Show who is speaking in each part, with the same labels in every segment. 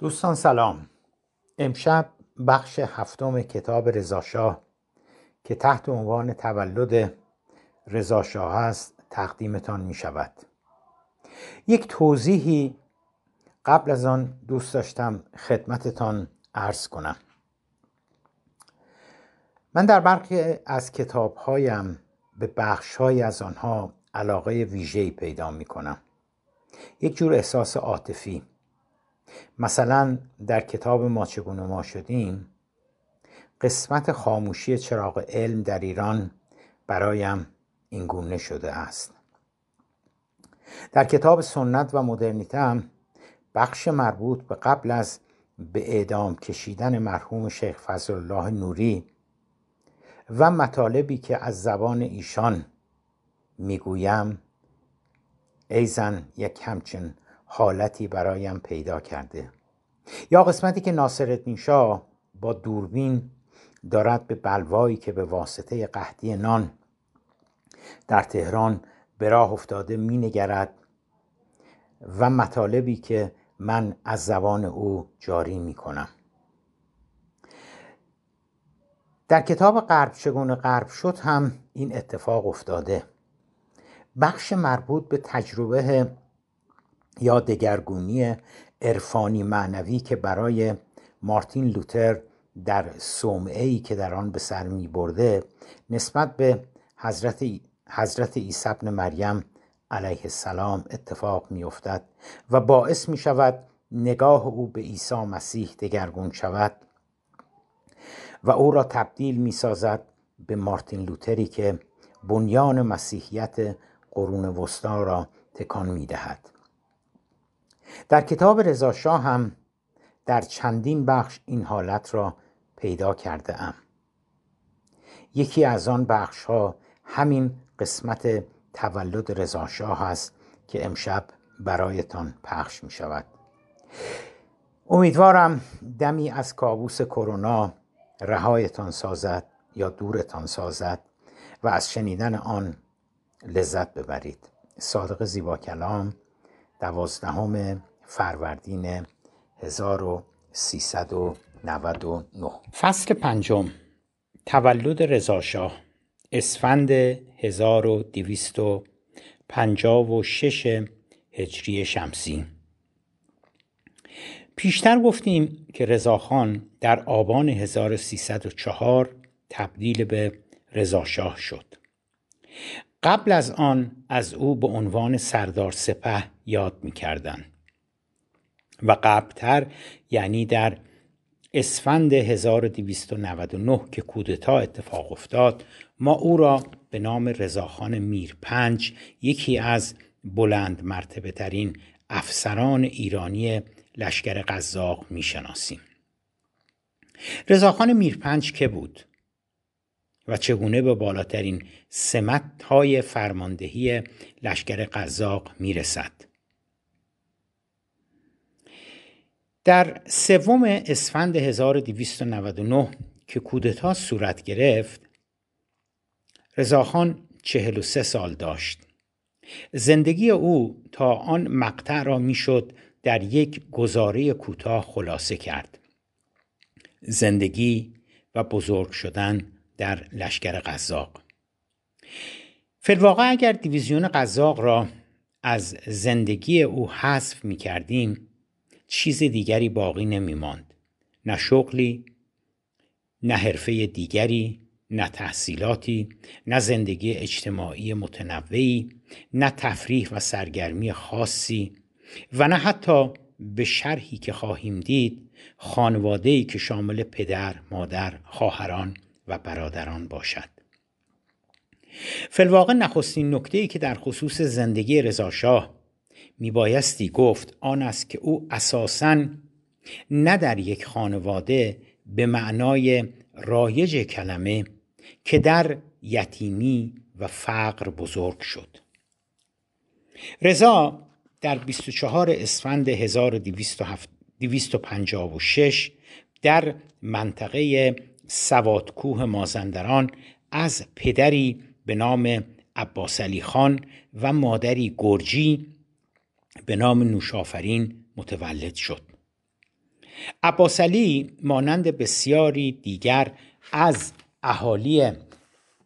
Speaker 1: دوستان سلام. امشب بخش هفتم کتاب رضاشاه که تحت عنوان تولد رضاشاه است تقدیمتان می شود یک توضیحی قبل از آن دوست داشتم خدمتتان عرض کنم. من در برخی از کتابهایم به بخشهایی از آنها علاقه ویژه‌ای پیدا می کنم یک جور احساس عاطفی. مثلا در کتاب ما چگونه ما شدیم قسمت خاموشی چراغ علم در ایران برایم اینگونه شده است. در کتاب سنت و مدرنیته هم بخش مربوط به قبل از به اعدام کشیدن مرحوم شیخ فضل الله نوری و مطالبی که از زبان ایشان می‌گویم ایزن یک همچین حالتی برایم پیدا کرده. یا قسمتی که ناصرالدین شاه با دوربین دارد به بلوایی که به واسطه قحطی نان در تهران به راه افتاده مینگرد و مطالبی که من از زبان او جاری می کنم در کتاب غرب چگونه غرب شد هم این اتفاق افتاده. بخش مربوط به تجربه یا دگرگونی عرفانی معنوی که برای مارتین لوتر در ای که در آن به سر می برده نسبت به حضرت, حضرت عیسی ابن مریم علیه السلام اتفاق می افتد و باعث می شود نگاه او به عیسی مسیح دگرگون شود و او را تبدیل می سازد به مارتین لوتری که بنیان مسیحیت قرون وسطا را تکان می دهد. در کتاب رضاشاه هم در چندین بخش این حالت را پیدا کرده ام یکی از آن بخش ها همین قسمت تولد رضاشاه است که امشب برایتان پخش می شود امیدوارم دمی از کابوس کرونا رهایتان سازد یا دورتان سازد و از شنیدن آن لذت ببرید. صادق زیبا کلام دوازدهم فروردین 1399 فصل پنجم. تولد رضاشاه. اسفند 1256 هجری شمسی. پیشتر گفتیم که رضاخان در آبان 1304 تبدیل به رضاشاه شد. قبل از آن از او به عنوان سردار سپه یاد می کردن. و قبلتر یعنی در اسفند 1299 که کودتا اتفاق افتاد ما او را به نام رضاخان میر پنج یکی از بلند مرتبه ترین افسران ایرانی لشکر قزاق می‌شناسیم رضاخان میرپنج که بود و چگونه به بالاترین سمت های فرماندهی لشکر قزاق می‌رسد. در سوم اسفند 1299 که کودتا صورت گرفت رضاخان 43 سال داشت. زندگی او تا آن مقطع را می‌شد در یک گزاره کوتاه خلاصه کرد. زندگی و بزرگ شدن در لشکر قزاق فلواقع اگر دیویزیون قزاق را از زندگی او حذف می کردیم چیز دیگری باقی نمی ماند. نه شغلی نه حرفه دیگری نه تحصیلاتی نه زندگی اجتماعی متنوعی نه تفریح و سرگرمی خاصی و نه حتی به شرحی که خواهیم دید خانواده‌ای که شامل پدر، مادر، خواهران و برادران باشد. فلواقع نخستین نکته که در خصوص زندگی رضاشاه میبایستی گفت آن است که او اساساً نه در یک خانواده به معنای رایج کلمه که در یتیمی و فقر بزرگ شد رضا در 24 اسفند 1256 در منطقه سوادکوه مازندران از پدری به نام عباس علی خان و مادری گرجی به نام نوشافرین متولد شد. عباسلی مانند بسیاری دیگر از اهالی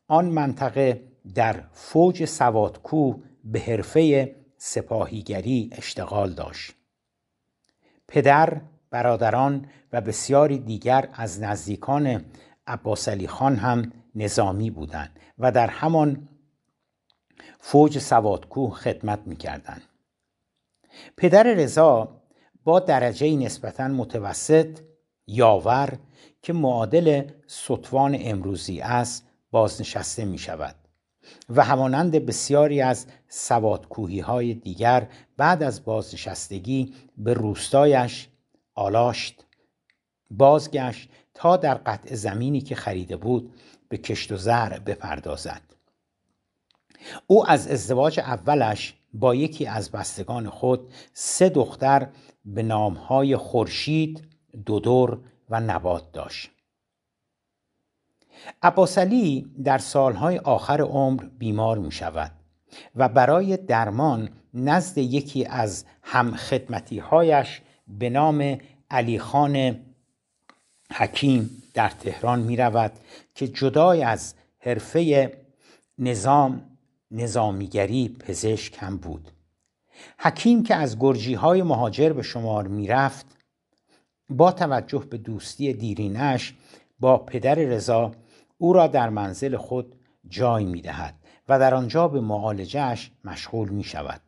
Speaker 1: آن منطقه در فوج سوادکو به حرفه سپاهیگری اشتغال داشت. پدر برادران و بسیاری دیگر از نزدیکان عباس خان هم نظامی بودند و در همان فوج سوادکو خدمت می‌کردند. پدر رضا با درجه نسبتا متوسط یاور که معادل سطوان امروزی است بازنشسته می شود و همانند بسیاری از سوادکوهی های دیگر بعد از بازنشستگی به روستایش آلاشت بازگشت تا در قطع زمینی که خریده بود به کشت و زرع بپردازد او از ازدواج اولش با یکی از بستگان خود سه دختر به نامهای خورشید، دودور و نبات داشت. عباسلی در سالهای آخر عمر بیمار می شود و برای درمان نزد یکی از همخدمتی هایش به نام علی خان حکیم در تهران می رود که جدای از حرفه نظام نظامیگری پزشک هم بود حکیم که از گرجی های مهاجر به شمار می رفت با توجه به دوستی دیرینش با پدر رضا او را در منزل خود جای می دهد و در آنجا به معالجهش مشغول می شود.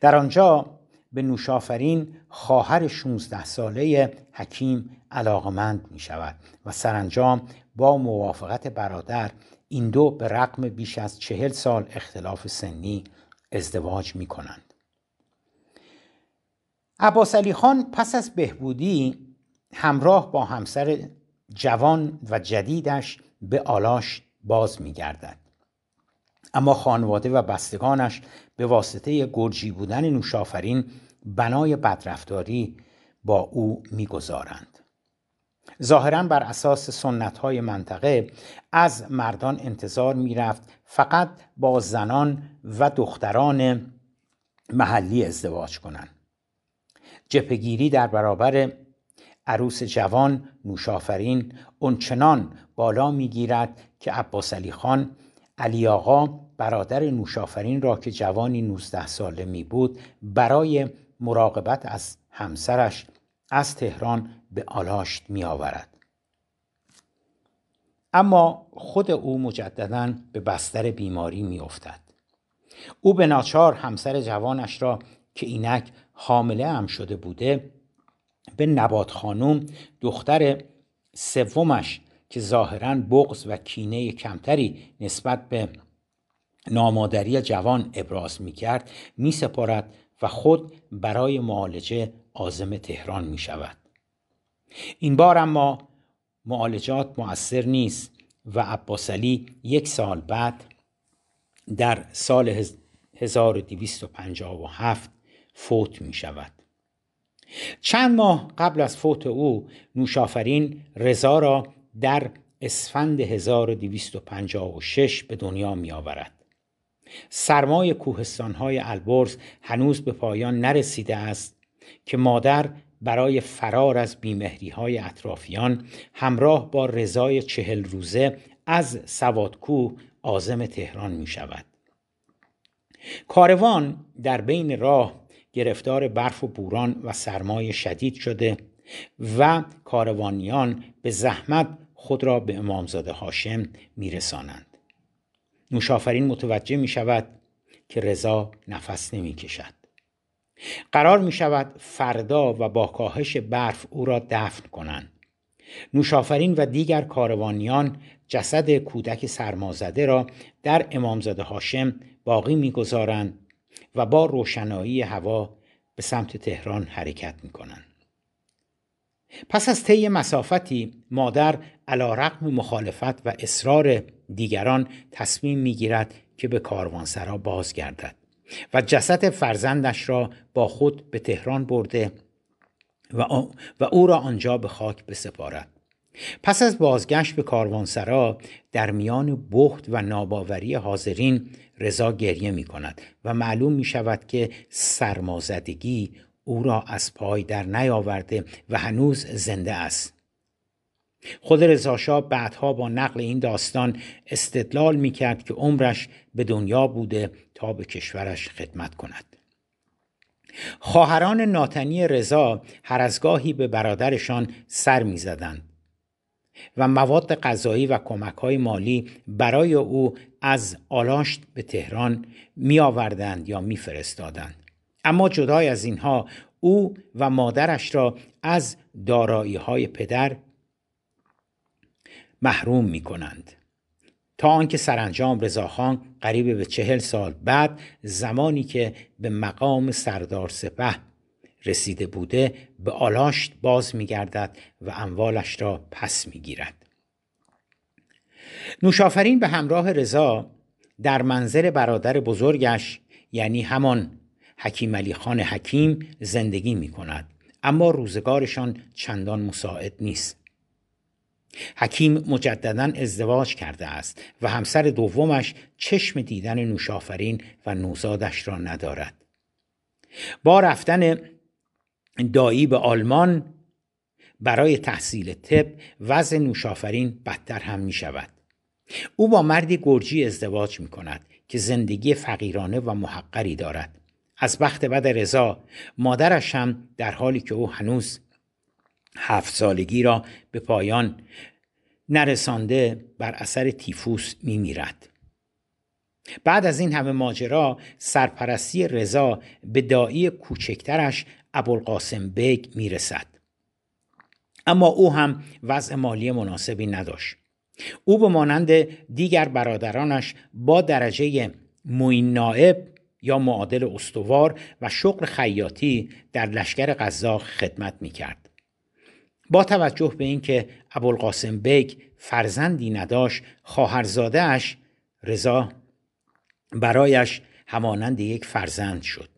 Speaker 1: در آنجا به نوشافرین خواهر 16 ساله حکیم علاقمند می شود و سرانجام با موافقت برادر این دو به رقم بیش از چهل سال اختلاف سنی ازدواج می کنند. عباس علی خان پس از بهبودی همراه با همسر جوان و جدیدش به آلاش باز می گردد. اما خانواده و بستگانش به واسطه گرجی بودن نوشافرین بنای بدرفتاری با او می‌گذارند. ظاهرا بر اساس سنت های منطقه از مردان انتظار می‌رفت فقط با زنان و دختران محلی ازدواج کنند. جپگیری در برابر عروس جوان نوشافرین اونچنان بالا می‌گیرد که عباس علی خان علی آقا برادر نوشافرین را که جوانی 19 ساله می بود برای مراقبت از همسرش از تهران به آلاشت می آورد. اما خود او مجددا به بستر بیماری می افتد. او به ناچار همسر جوانش را که اینک حامله هم شده بوده به نبات خانوم دختر سومش که ظاهرا بغز و کینه کمتری نسبت به نامادری جوان ابراز می کرد می سپارد و خود برای معالجه عازم تهران می شود. این بار اما معالجات مؤثر نیست و عباسلی یک سال بعد در سال 1257 فوت می شود. چند ماه قبل از فوت او نوشافرین رضا را در اسفند 1256 به دنیا می آورد. سرمای کوهستانهای البرز هنوز به پایان نرسیده است که مادر برای فرار از بیمهری های اطرافیان همراه با رضای چهل روزه از سوادکو آزم تهران می شود. کاروان در بین راه گرفتار برف و بوران و سرمای شدید شده و کاروانیان به زحمت خود را به امامزاده هاشم میرسانند. نوشافرین متوجه می شود که رضا نفس نمی کشد. قرار می شود فردا و با کاهش برف او را دفن کنند. نوشافرین و دیگر کاروانیان جسد کودک سرمازده را در امامزاده هاشم باقی می‌گذارند و با روشنایی هوا به سمت تهران حرکت می کنند. پس از طی مسافتی مادر علا رقم مخالفت و اصرار دیگران تصمیم می‌گیرد که به کاروانسرا بازگردد و جسد فرزندش را با خود به تهران برده و, او را آنجا به خاک بسپارد. پس از بازگشت به کاروانسرا در میان بخت و ناباوری حاضرین رضا گریه می کند و معلوم می شود که سرمازدگی او را از پای در نیاورده و هنوز زنده است خود رضاشاه بعدها با نقل این داستان استدلال می کرد که عمرش به دنیا بوده تا به کشورش خدمت کند خواهران ناتنی رضا هر از گاهی به برادرشان سر می‌زدند و مواد غذایی و کمک های مالی برای او از آلاشت به تهران می آوردند یا می فرستادند. اما جدای از اینها او و مادرش را از دارایی های پدر محروم می کنند. تا آنکه سرانجام رضاخان قریب به چهل سال بعد زمانی که به مقام سردار سپه رسیده بوده به آلاشت باز میگردد و اموالش را پس می‌گیرد نوشافرین به همراه رضا در منظر برادر بزرگش یعنی همان حکیم علی خان حکیم زندگی می کند اما روزگارشان چندان مساعد نیست. حکیم مجددا ازدواج کرده است و همسر دومش چشم دیدن نوشافرین و نوزادش را ندارد. با رفتن دایی به آلمان برای تحصیل طب وضع نوشافرین بدتر هم می شود او با مردی گرجی ازدواج می کند که زندگی فقیرانه و محقری دارد. از بخت بد رضا مادرش هم در حالی که او هنوز هفت سالگی را به پایان نرسانده بر اثر تیفوس می میرد. بعد از این همه ماجرا سرپرستی رضا به دایی کوچکترش ابوالقاسم بیگ می‌رسد اما او هم وضع مالی مناسبی نداشت او به مانند دیگر برادرانش با درجه معین نایب یا معادل استوار و شغل خیاطی در لشکر قزاق خدمت می کرد. با توجه به اینکه ابوالقاسم بیگ فرزندی نداشت خواهرزادهاش رضا برایش همانند یک فرزند شد.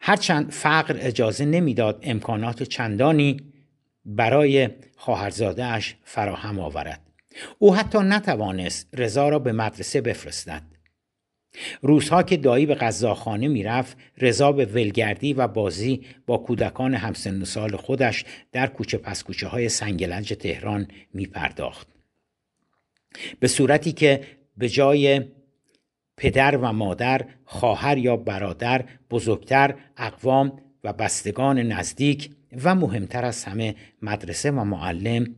Speaker 1: هرچند فقر اجازه نمی‌داد امکانات چندانی برای خواهرزادهاش فراهم آورد. او حتی نتوانست رضا را به مدرسه بفرستد. روزها که دایی به غذاخانه می‌رفت رضا به ولگردی و بازی با کودکان همسن سال خودش در کوچه پس کوچه های سنگلنج تهران می پرداخت. به صورتی که به جای پدر و مادر، خواهر یا برادر، بزرگتر، اقوام و بستگان نزدیک و مهمتر از همه مدرسه و معلم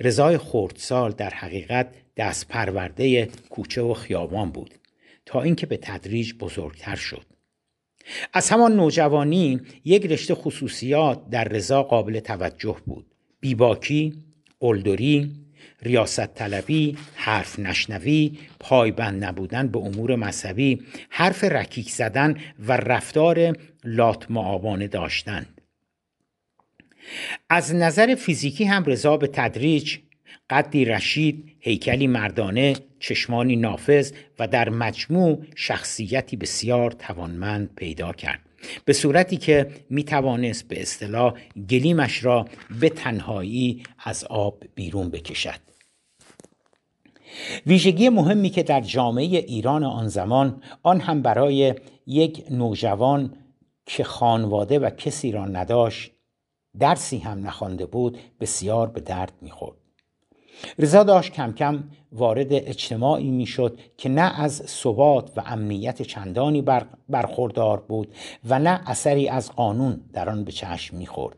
Speaker 1: رضای خردسال در حقیقت دست پرورده کوچه و خیابان بود تا اینکه به تدریج بزرگتر شد. از همان نوجوانی یک رشته خصوصیات در رضا قابل توجه بود. بیباکی، قلدری، ریاست طلبی، حرف نشنوی، پایبند نبودن به امور مذهبی، حرف رکیک زدن و رفتار لات معابانه داشتن از نظر فیزیکی هم رضا به تدریج قدی رشید، هیکلی مردانه، چشمانی نافذ و در مجموع شخصیتی بسیار توانمند پیدا کرد. به صورتی که می توانست به اصطلاح گلیمش را به تنهایی از آب بیرون بکشد. ویژگی مهمی که در جامعه ایران آن زمان آن هم برای یک نوجوان که خانواده و کسی را نداشت درسی هم نخوانده بود بسیار به درد می‌خورد رضا داشت کم کم وارد اجتماعی می‌شد که نه از ثبات و امنیت چندانی برخوردار بود و نه اثری از قانون در آن به چشم می‌خورد.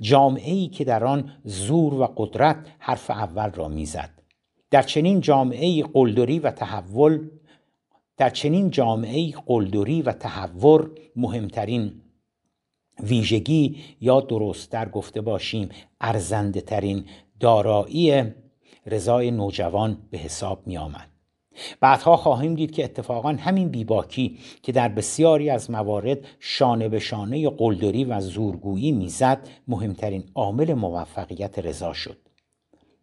Speaker 1: جامعه ای که در آن زور و قدرت حرف اول را می‌زد. در چنین جامعه قلدری و تحول در چنین جامعه قلدری و تحور مهمترین ویژگی یا درستتر گفته باشیم ارزنده ترین دارایی رضای نوجوان به حساب می آمد. بعدها خواهیم دید که اتفاقا همین بیباکی که در بسیاری از موارد شانه به شانه قلدری و زورگویی می‌زد مهمترین عامل موفقیت رضا شد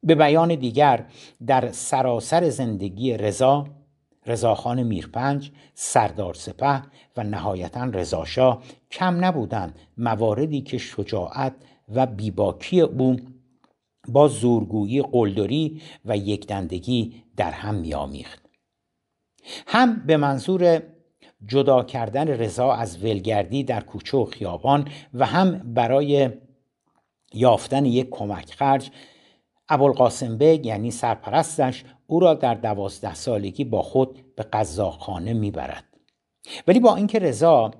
Speaker 1: به بیان دیگر در سراسر زندگی رضا رضاخان میرپنج، سردار سپه و نهایتا رضاشاه کم نبودند مواردی که شجاعت و بیباکی او با زورگویی قلدری و یکدندگی در هم میآمیخت. هم به منظور جدا کردن رضا از ولگردی در کوچه و خیابان و هم برای یافتن یک کمک خرج ابوالقاسم بگ یعنی سرپرستش او را در دوازده سالگی با خود به قزاقخانه می‌برد. ولی با اینکه رضا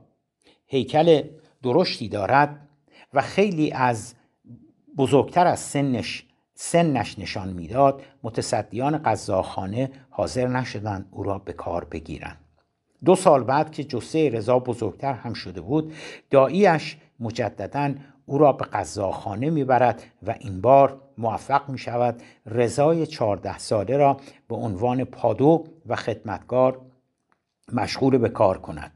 Speaker 1: هیکل درشتی دارد و خیلی از بزرگتر از سنش سنش نشان می‌داد متصدیان قزاخانه حاضر نشدند او را به کار بگیرند. دو سال بعد که جسه رضا بزرگتر هم شده بود داییش مجددا او را به قزاخانه می‌برد و این بار موفق می شود رضای چهارده ساله را به عنوان پادو و خدمتگار مشغول به کار کند.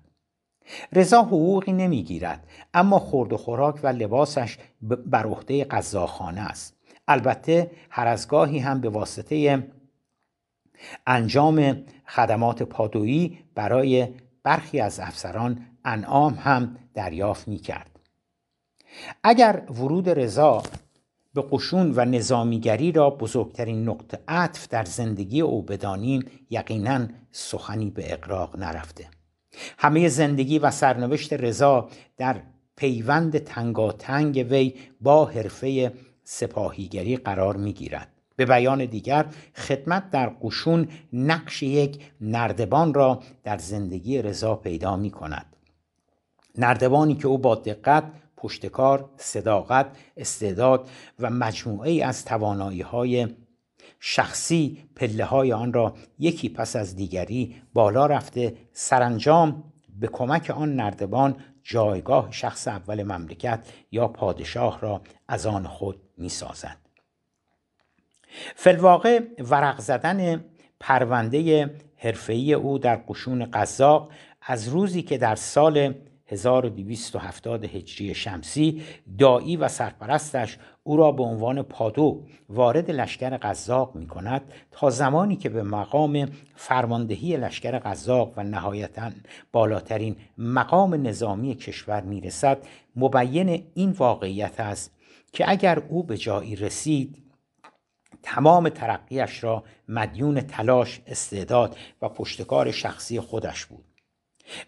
Speaker 1: رضا حقوقی نمی‌گیرد اما خورد و خوراک و لباسش بر عهده قزاخانه است البته هر از گاهی هم به واسطه انجام خدمات پادویی برای برخی از افسران انعام هم دریافت می کرد. اگر ورود رضا به قشون و نظامیگری را بزرگترین نقطه عطف در زندگی او بدانیم یقینا سخنی به اقراق نرفته همه زندگی و سرنوشت رضا در پیوند تنگاتنگ وی با حرفه سپاهیگری قرار می گیرد. به بیان دیگر خدمت در قشون نقش یک نردبان را در زندگی رضا پیدا می کند. نردبانی که او با دقت پشتکار، صداقت، استعداد و مجموعه از توانایی های شخصی پله های آن را یکی پس از دیگری بالا رفته سرانجام به کمک آن نردبان جایگاه شخص اول مملکت یا پادشاه را از آن خود می سازد. فلواقع ورق زدن پرونده حرفه‌ای او در قشون قزاق از روزی که در سال 1270 هجری شمسی دایی و سرپرستش او را به عنوان پادو وارد لشکر قزاق می کند تا زمانی که به مقام فرماندهی لشکر قزاق و نهایتا بالاترین مقام نظامی کشور می رسد مبین این واقعیت است که اگر او به جایی رسید تمام ترقیش را مدیون تلاش استعداد و پشتکار شخصی خودش بود.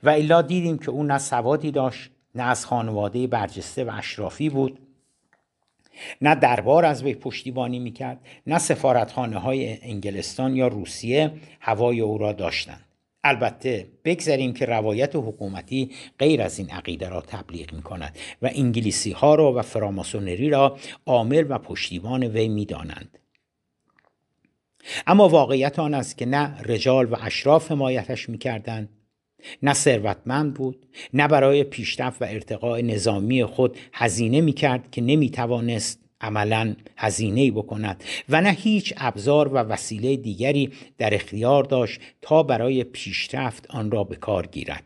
Speaker 1: و الا دیدیم که او نه سوادی داشت نه از خانواده برجسته و اشرافی بود نه دربار از وی پشتیبانی می‌کرد نه سفارتخانه های انگلستان یا روسیه هوای او را داشتند البته بگذاریم که روایت حکومتی غیر از این عقیده را تبلیغ می کند و انگلیسی ها را و فراماسونری را عامل و پشتیبان وی می دانند. اما واقعیت آن است که نه رجال و اشراف حمایتش می کردند نه ثروتمند بود نه برای پیشرفت و ارتقاء نظامی خود هزینه می کرد که نمی توانست عملا هزینه بکند و نه هیچ ابزار و وسیله دیگری در اختیار داشت تا برای پیشرفت آن را به کار گیرد.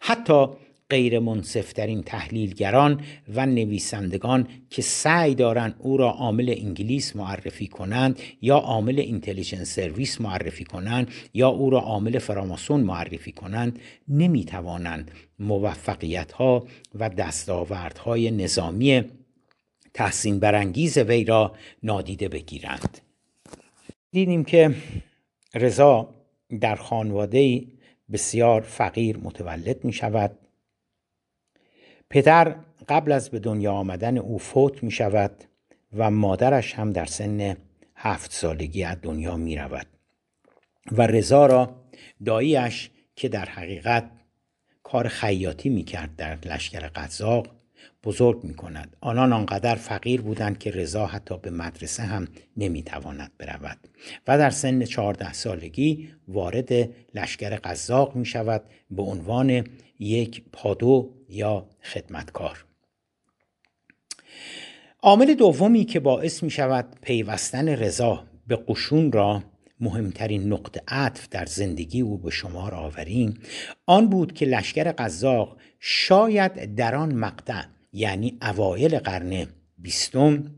Speaker 1: حتی غیر منصفترین تحلیلگران و نویسندگان که سعی دارند او را عامل انگلیس معرفی کنند یا عامل اینتلیجنس سرویس معرفی کنند یا او را عامل فراماسون معرفی کنند نمی‌توانند موفقیت ها و دستاوردهای نظامی تحسین برانگیز وی را نادیده بگیرند. دیدیم که رضا در خانواده بسیار فقیر متولد می شود پدر قبل از به دنیا آمدن او فوت می شود و مادرش هم در سن هفت سالگی از دنیا می رود و رضا را داییش که در حقیقت کار خیاطی می کرد در لشکر قزاق بزرگ می کند آنان آنقدر فقیر بودند که رضا حتی به مدرسه هم نمی تواند برود. و در سن چهارده سالگی وارد لشکر قزاق می شود به عنوان یک پادو یا خدمتکار. عامل دومی که باعث می شود پیوستن رضا به قشون را مهمترین نقطه عطف در زندگی او به شمار آوریم. آن بود که لشکر قزاق شاید در آن مقطع یعنی اوایل قرن بیستم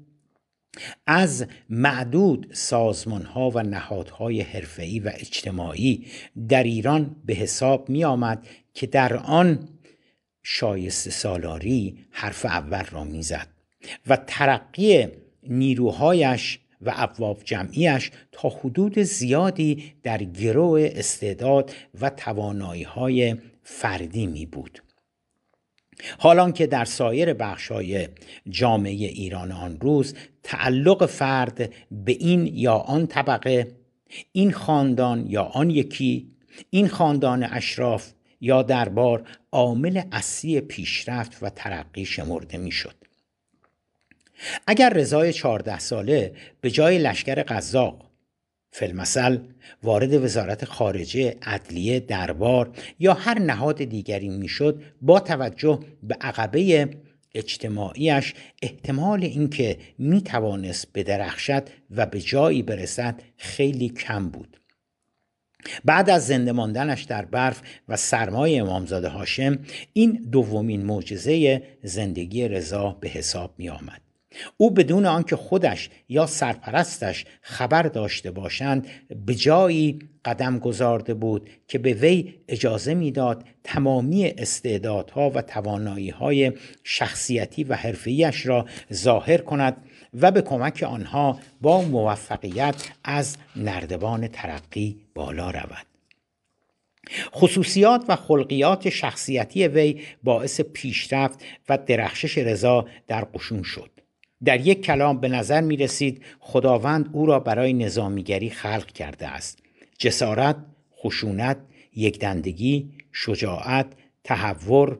Speaker 1: از معدود سازمان ها و نهادهای حرفه‌ای و اجتماعی در ایران به حساب می آمد که در آن شایسته سالاری حرف اول را می‌زد و ترقی نیروهایش و ابواب جمعیش تا حدود زیادی در گرو استعداد و توانایی های فردی می بود حالان که در سایر بخشهای جامعه ایران آن روز تعلق فرد به این یا آن طبقه این خاندان یا آن یکی این خاندان اشراف یا دربار عامل اصلی پیشرفت و ترقی شمرده می‌شد. اگر رضای چهارده ساله به جای لشکر قزاق فلمثل وارد وزارت خارجه عدلیه دربار یا هر نهاد دیگری می‌شد با توجه به عقبه اجتماعیش احتمال اینکه می توانست بدرخشد و به جایی برسد خیلی کم بود بعد از زنده ماندنش در برف و سرمای امامزاده هاشم این دومین معجزه زندگی رضا به حساب می آمد. او بدون آنکه خودش یا سرپرستش خبر داشته باشند به جایی قدم گذارده بود که به وی اجازه می‌داد تمامی استعدادها و توانایی‌های شخصیتی و حرفیش را ظاهر کند و به کمک آنها با موفقیت از نردبان ترقی بالا رود. خصوصیات و خلقیات شخصیتی وی باعث پیشرفت و درخشش رضا در قشون شد. در یک کلام به نظر می رسید خداوند او را برای نظامیگری خلق کرده است. جسارت، خشونت، یکدندگی، شجاعت، تحور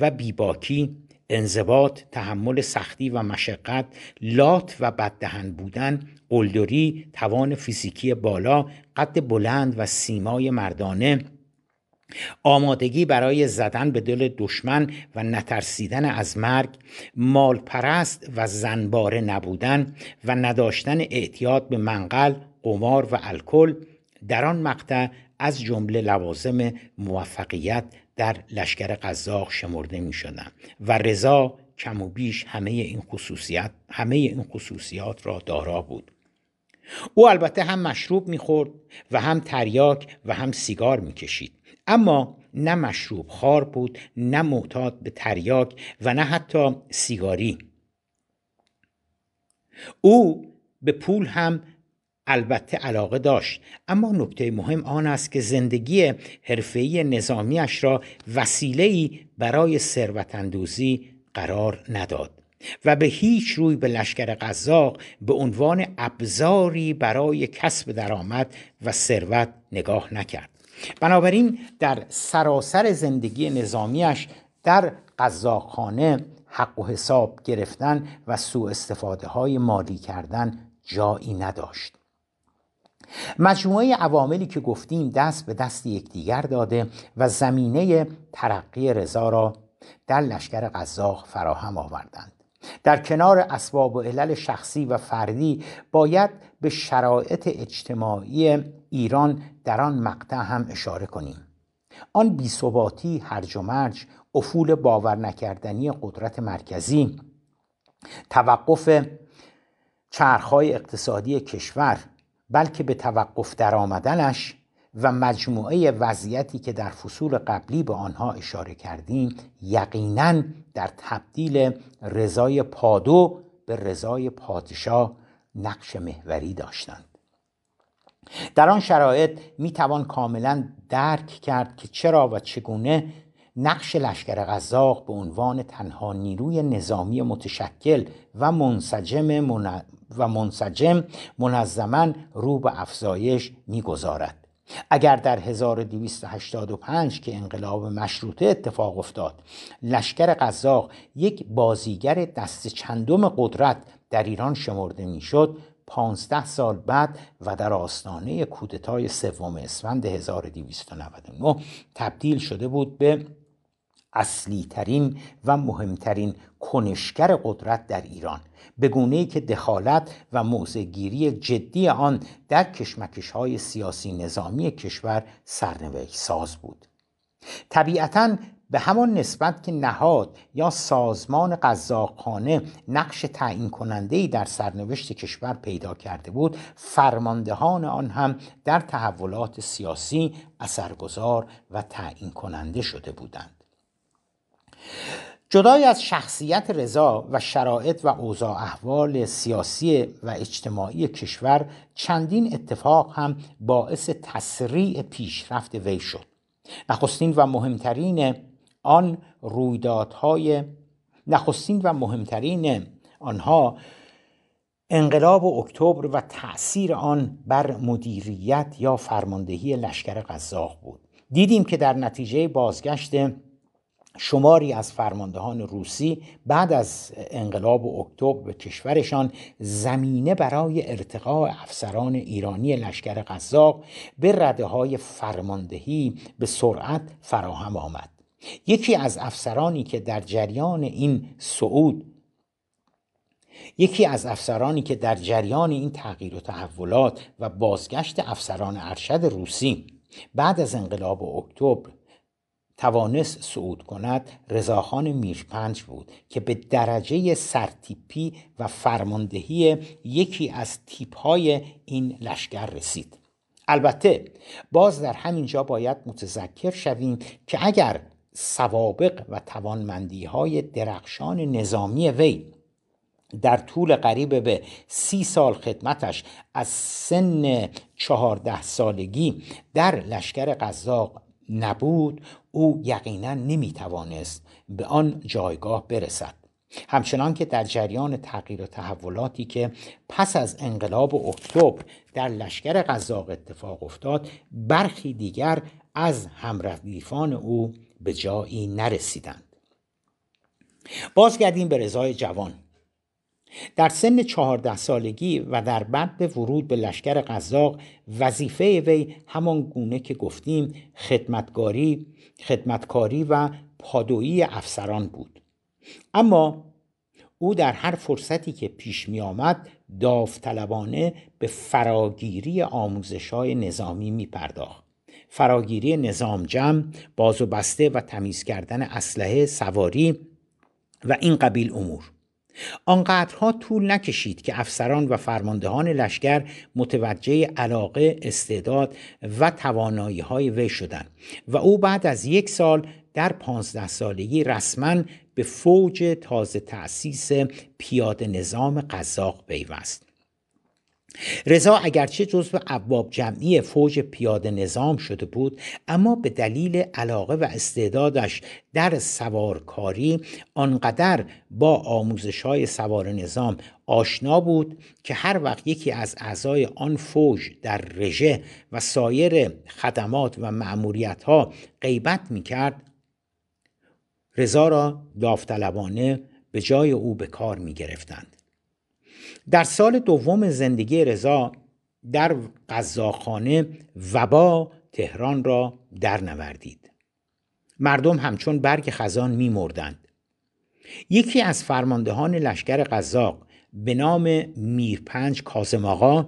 Speaker 1: و بیباکی انضباط، تحمل سختی و مشقت، لات و بددهن بودن، قلدری، توان فیزیکی بالا، قد بلند و سیمای مردانه، آمادگی برای زدن به دل دشمن و نترسیدن از مرگ مال پرست و زنباره نبودن و نداشتن اعتیاد به منقل قمار و الکل در آن مقطع از جمله لوازم موفقیت در لشکر قزاق شمرده می شدن و رضا کم و بیش همه این خصوصیت همه این خصوصیات را دارا بود. او البته هم مشروب می‌خورد و هم تریاک و هم سیگار می‌کشید. اما نه مشروب خار بود نه معتاد به تریاک و نه حتی سیگاری. او به پول هم البته علاقه داشت اما نکته مهم آن است که زندگی حرفه‌ای نظامیش را وسیله‌ای برای ثروت قرار نداد و به هیچ روی به لشکر قزاق به عنوان ابزاری برای کسب درآمد و ثروت نگاه نکرد. بنابراین در سراسر زندگی نظامیش در قزاقخانه حق و حساب گرفتن و سوء استفاده های مالی کردن جایی نداشت. مجموعه عواملی که گفتیم دست به دست یکدیگر داده و زمینه ترقی رضا را در لشکر قزاق فراهم آوردند. در کنار اسباب و علل شخصی و فردی باید به شرایط اجتماعی ایران در آن مقطع هم اشاره کنیم. آن بیثباتی هرج و مرج افول باور نکردنی قدرت مرکزی توقف چرخهای اقتصادی کشور بلکه به توقف درآمدنش و مجموعه وضعیتی که در فصول قبلی به آنها اشاره کردیم یقینا در تبدیل رضای پادو به رضای پادشاه نقش محوری داشتند. در آن شرایط می توان کاملا درک کرد که چرا و چگونه نقش لشکر غذاق به عنوان تنها نیروی نظامی متشکل و منسجم و منسجم منظما رو به افزایش می‌گذارد. اگر در 1285 که انقلاب مشروطه اتفاق افتاد لشکر قزاق یک بازیگر دست چندم قدرت در ایران شمرده می‌شد پانزده سال بعد و در آستانه کودتای سوم اسفند 1299 تبدیل شده بود به اصلی ترین و مهمترین کنشگر قدرت در ایران. به گونه که دخالت و موضعگیری جدی آن در کشمکش های سیاسی نظامی کشور سرنوشت ساز بود. طبیعتا به همان نسبت که نهاد یا سازمان قزاقخانه نقش تعیین کننده در سرنوشت کشور پیدا کرده بود فرماندهان آن هم در تحولات سیاسی اثرگذار و تعیین کننده شده بودند. جدای از شخصیت رضا و شرایط و اوضاع احوال سیاسی و اجتماعی کشور چندین اتفاق هم باعث تسریع پیشرفت وی شد. نخستین و مهمترین آن رویدادهای نخستین و مهمترین آنها انقلاب اکتبر و تأثیر آن بر مدیریت یا فرماندهی لشکر قزاق بود. دیدیم که در نتیجه بازگشت شماری از فرماندهان روسی بعد از انقلاب اکتبر به کشورشان زمینه برای ارتقاء افسران ایرانی لشکر قزاق به رده های فرماندهی به سرعت فراهم آمد. یکی از افسرانی که در جریان این صعود یکی از افسرانی که در جریان این تغییر و تحولات و بازگشت افسران ارشد روسی بعد از انقلاب اکتبر توانست صعود کند رضاخان میرپنج بود که به درجه سرتیپی و فرماندهی یکی از تیپهای این لشکر رسید. البته باز در همین جا باید متذکر شویم که اگر سوابق و توانمندی های درخشان نظامی وی در طول قریب به سی سال خدمتش از سن چهارده سالگی در لشکر قزاق نبود او یقینا نمی‌توانست به آن جایگاه برسد. همچنان که در جریان تغییر و تحولاتی که پس از انقلاب اکتبر در لشکر قزاق اتفاق افتاد برخی دیگر از همردیفان او به جایی نرسیدند. بازگردیم به رضای جوان. در سن چهارده سالگی و در بعد ورود به لشکر قزاق وظیفه وی همان گونه که گفتیم خدمتکاری خدمتکاری و پادویی افسران بود. اما او در هر فرصتی که پیش می آمد داوطلبانه به فراگیری آموزش های نظامی می پرداخت فراگیری نظام جمع باز و بسته و تمیز کردن اسلحه سواری و این قبیل امور. آنقدرها طول نکشید که افسران و فرماندهان لشکر متوجه علاقه استعداد و توانایی های وی شدند و او بعد از یک سال در پانزده سالگی رسما به فوج تازه تأسیس پیاده نظام قزاق پیوست. رضا اگرچه جزو ابواب جمعی فوج پیاده نظام شده بود اما به دلیل علاقه و استعدادش در سوارکاری آنقدر با آموزش های سوار نظام آشنا بود که هر وقت یکی از اعضای آن فوج در رژه و سایر خدمات و معمولیت ها غیبت می کرد رضا را داوطلبانه به جای او به کار می گرفتند. در سال دوم زندگی رضا در قزاخانه وبا تهران را درنوردید مردم همچون برگ خزان میمردند. یکی از فرماندهان لشکر قزاق به نام میرپنج کازم آقا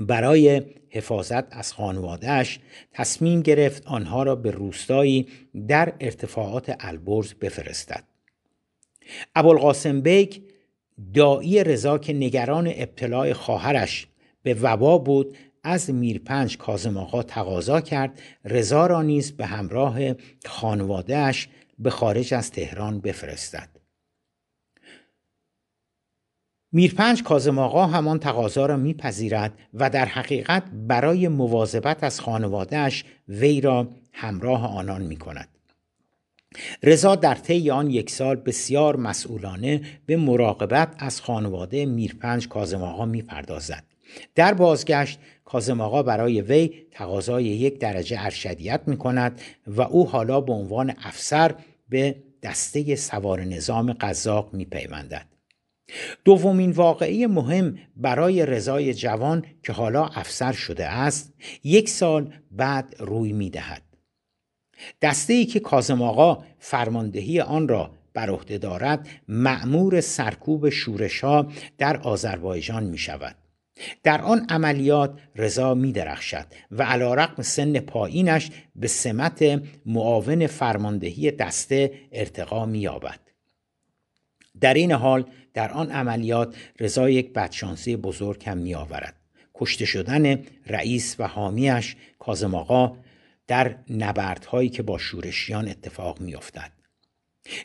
Speaker 1: برای حفاظت از خانوادهش تصمیم گرفت آنها را به روستایی در ارتفاعات البرز بفرستد. ابوالقاسم بیک دایی رضا که نگران ابتلاع خواهرش به وبا بود از میرپنج کازم آقا تقاضا کرد رضا را نیز به همراه خانوادهش به خارج از تهران بفرستد میرپنج کازم آقا همان تقاضا را میپذیرد و در حقیقت برای مواظبت از خانوادهش وی را همراه آنان می کند. رضا در طی آن یک سال بسیار مسئولانه به مراقبت از خانواده میرپنج کازم آقا می‌پردازد در بازگشت کازم آقا برای وی تقاضای یک درجه ارشدیت می کند و او حالا به عنوان افسر به دسته سوار نظام قزاق می پیوندد. دومین واقعی مهم برای رضای جوان که حالا افسر شده است یک سال بعد روی می دهد. دسته ای که کازم آقا فرماندهی آن را بر عهده دارد معمور سرکوب شورشها در آذربایجان می شود در آن عملیات رضا می درخشد و علا رقم سن پایینش به سمت معاون فرماندهی دسته ارتقا می یابد. در این حال در آن عملیات رضا یک بدشانسی بزرگ هم می آورد. کشته شدن رئیس و حامیش کازم آقا در نبردهایی که با شورشیان اتفاق میافتد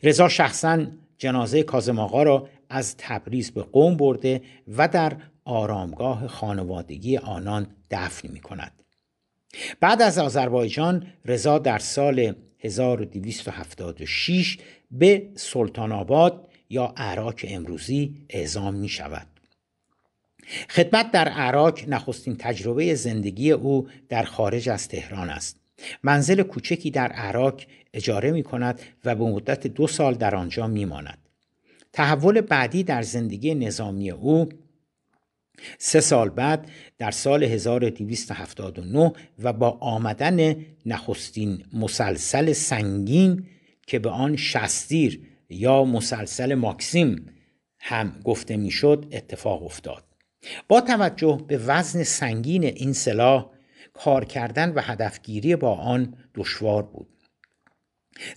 Speaker 1: رضا شخصا جنازه کازم آقا را از تبریز به قوم برده و در آرامگاه خانوادگی آنان دفن می کند. بعد از آذربایجان رضا در سال 1276 به سلطان آباد یا عراق امروزی اعزام می شود. خدمت در عراق نخستین تجربه زندگی او در خارج از تهران است. منزل کوچکی در عراق اجاره می کند و به مدت دو سال در آنجا می ماند. تحول بعدی در زندگی نظامی او سه سال بعد در سال 1279 و با آمدن نخستین مسلسل سنگین که به آن شستیر یا مسلسل ماکسیم هم گفته می‌شد اتفاق افتاد با توجه به وزن سنگین این سلاح کار کردن و هدفگیری با آن دشوار بود.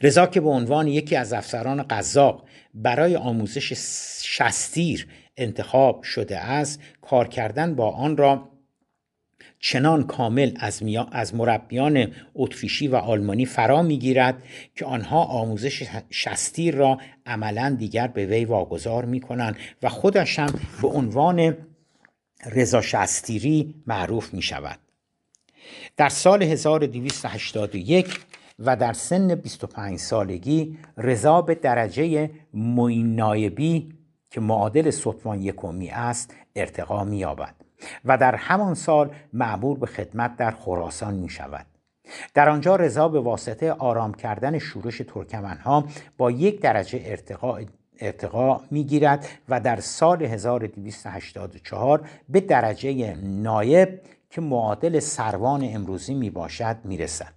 Speaker 1: رضا که به عنوان یکی از افسران قذاق برای آموزش شستیر انتخاب شده است کار کردن با آن را چنان کامل از, از مربیان اتریشی و آلمانی فرا می‌گیرد که آنها آموزش شستیر را عملا دیگر به وی واگذار می کنند و خودش هم به عنوان رضا شستیری معروف می شود در سال 1281 و در سن 25 سالگی رضا به درجه موین نایبی که معادل سطوان یکمی است ارتقا می یابد و در همان سال معمول به خدمت در خراسان می شود در آنجا رضا به واسطه آرام کردن شورش ترکمنها با یک درجه ارتقا ارتقا می گیرد و در سال 1284 به درجه نایب که معادل سروان امروزی می باشد می رسد.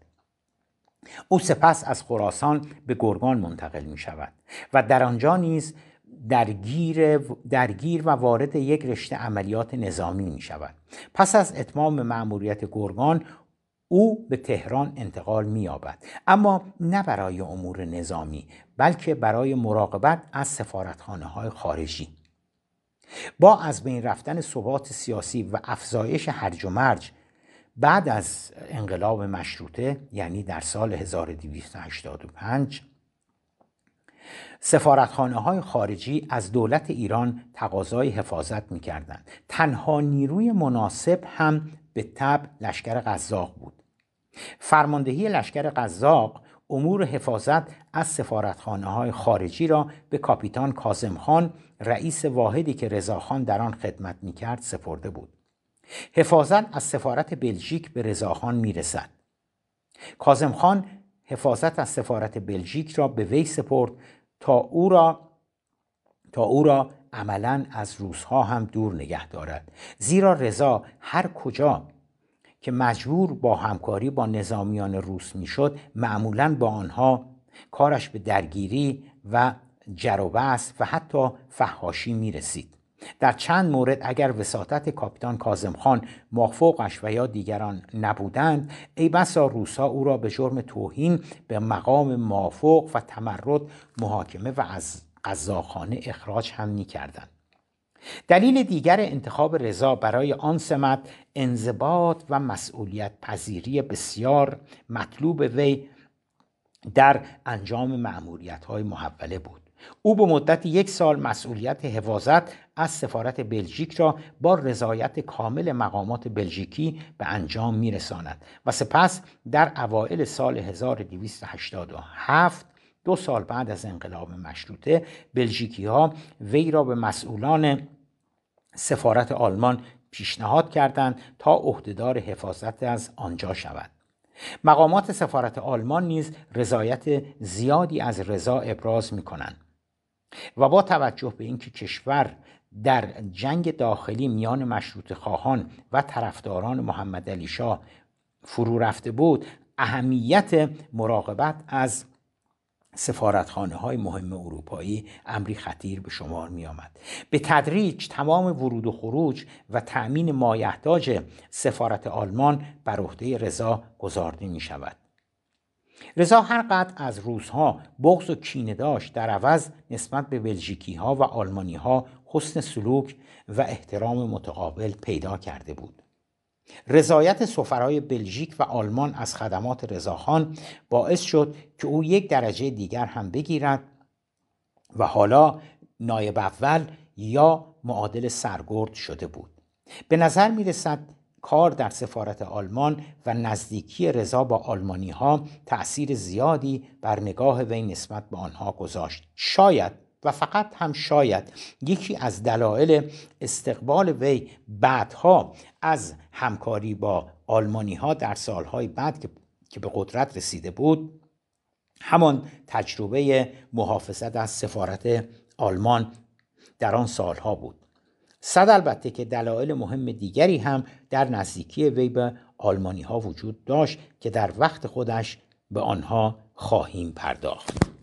Speaker 1: او سپس از خراسان به گرگان منتقل می شود و در آنجا نیز درگیر, درگیر و وارد یک رشته عملیات نظامی می شود پس از اتمام مأموریت گرگان او به تهران انتقال می یابد اما نه برای امور نظامی بلکه برای مراقبت از سفارتخانه های خارجی. با از بین رفتن ثبات سیاسی و افزایش هرج و مرج بعد از انقلاب مشروطه یعنی در سال 1285 سفارتخانه های خارجی از دولت ایران تقاضای حفاظت می کردن. تنها نیروی مناسب هم به تب لشکر قزاق بود فرماندهی لشکر قزاق امور حفاظت از سفارتخانه های خارجی را به کاپیتان کازم خان رئیس واحدی که رضاخان در آن خدمت می کرد سپرده بود. حفاظت از سفارت بلژیک به رضاخان می رسد کازم خان حفاظت از سفارت بلژیک را به وی سپرد تا او را تا او را عملا از روزها هم دور نگه دارد. زیرا رضا هر کجا که مجبور با همکاری با نظامیان روس می‌شد معمولا با آنها کارش به درگیری و جروبست و حتی فحاشی می رسید. در چند مورد اگر وساطت کاپیتان کازم خان مافوقش و یا دیگران نبودند ای بسا روسا او را به جرم توهین به مقام مافوق و تمرد محاکمه و از قضاخانه اخراج هم می. دلیل دیگر انتخاب رضا برای آن سمت انضباط و مسئولیت پذیری بسیار مطلوب وی در انجام معمولیت های محوله بود. او به مدت یک سال مسئولیت حفاظت از سفارت بلژیک را با رضایت کامل مقامات بلژیکی به انجام میرساند و سپس در اوایل سال 1287 دو سال بعد از انقلاب مشروطه بلژیکی ها وی را به مسئولان سفارت آلمان پیشنهاد کردند تا عهدهدار حفاظت از آنجا شود. مقامات سفارت آلمان نیز رضایت زیادی از رضا ابراز می کنند و با توجه به اینکه کشور در جنگ داخلی میان مشروط خواهان و طرفداران محمد علی شاه فرو رفته بود اهمیت مراقبت از سفارتخانه های مهم اروپایی امری خطیر به شمار می آمد. به تدریج تمام ورود و خروج و تأمین مایحتاج سفارت آلمان بر عهده رضا گذارده می شود. رضا هر قدر از روزها بغض و کینه داشت در عوض نسبت به بلژیکی ها و آلمانی ها حسن سلوک و احترام متقابل پیدا کرده بود رضایت سفرای بلژیک و آلمان از خدمات رضاخان باعث شد که او یک درجه دیگر هم بگیرد و حالا نایب اول یا معادل سرگرد شده بود. به نظر می رسد کار در سفارت آلمان و نزدیکی رضا با آلمانی ها تأثیر زیادی بر نگاه وی نسبت به آنها گذاشت. شاید و فقط هم شاید یکی از دلایل استقبال وی بعدها از همکاری با آلمانی ها در سالهای بعد که به قدرت رسیده بود همان تجربه محافظت از سفارت آلمان در آن سالها بود. صد البته که دلایل مهم دیگری هم در نزدیکی وی به آلمانی ها وجود داشت که در وقت خودش به آنها خواهیم پرداخت.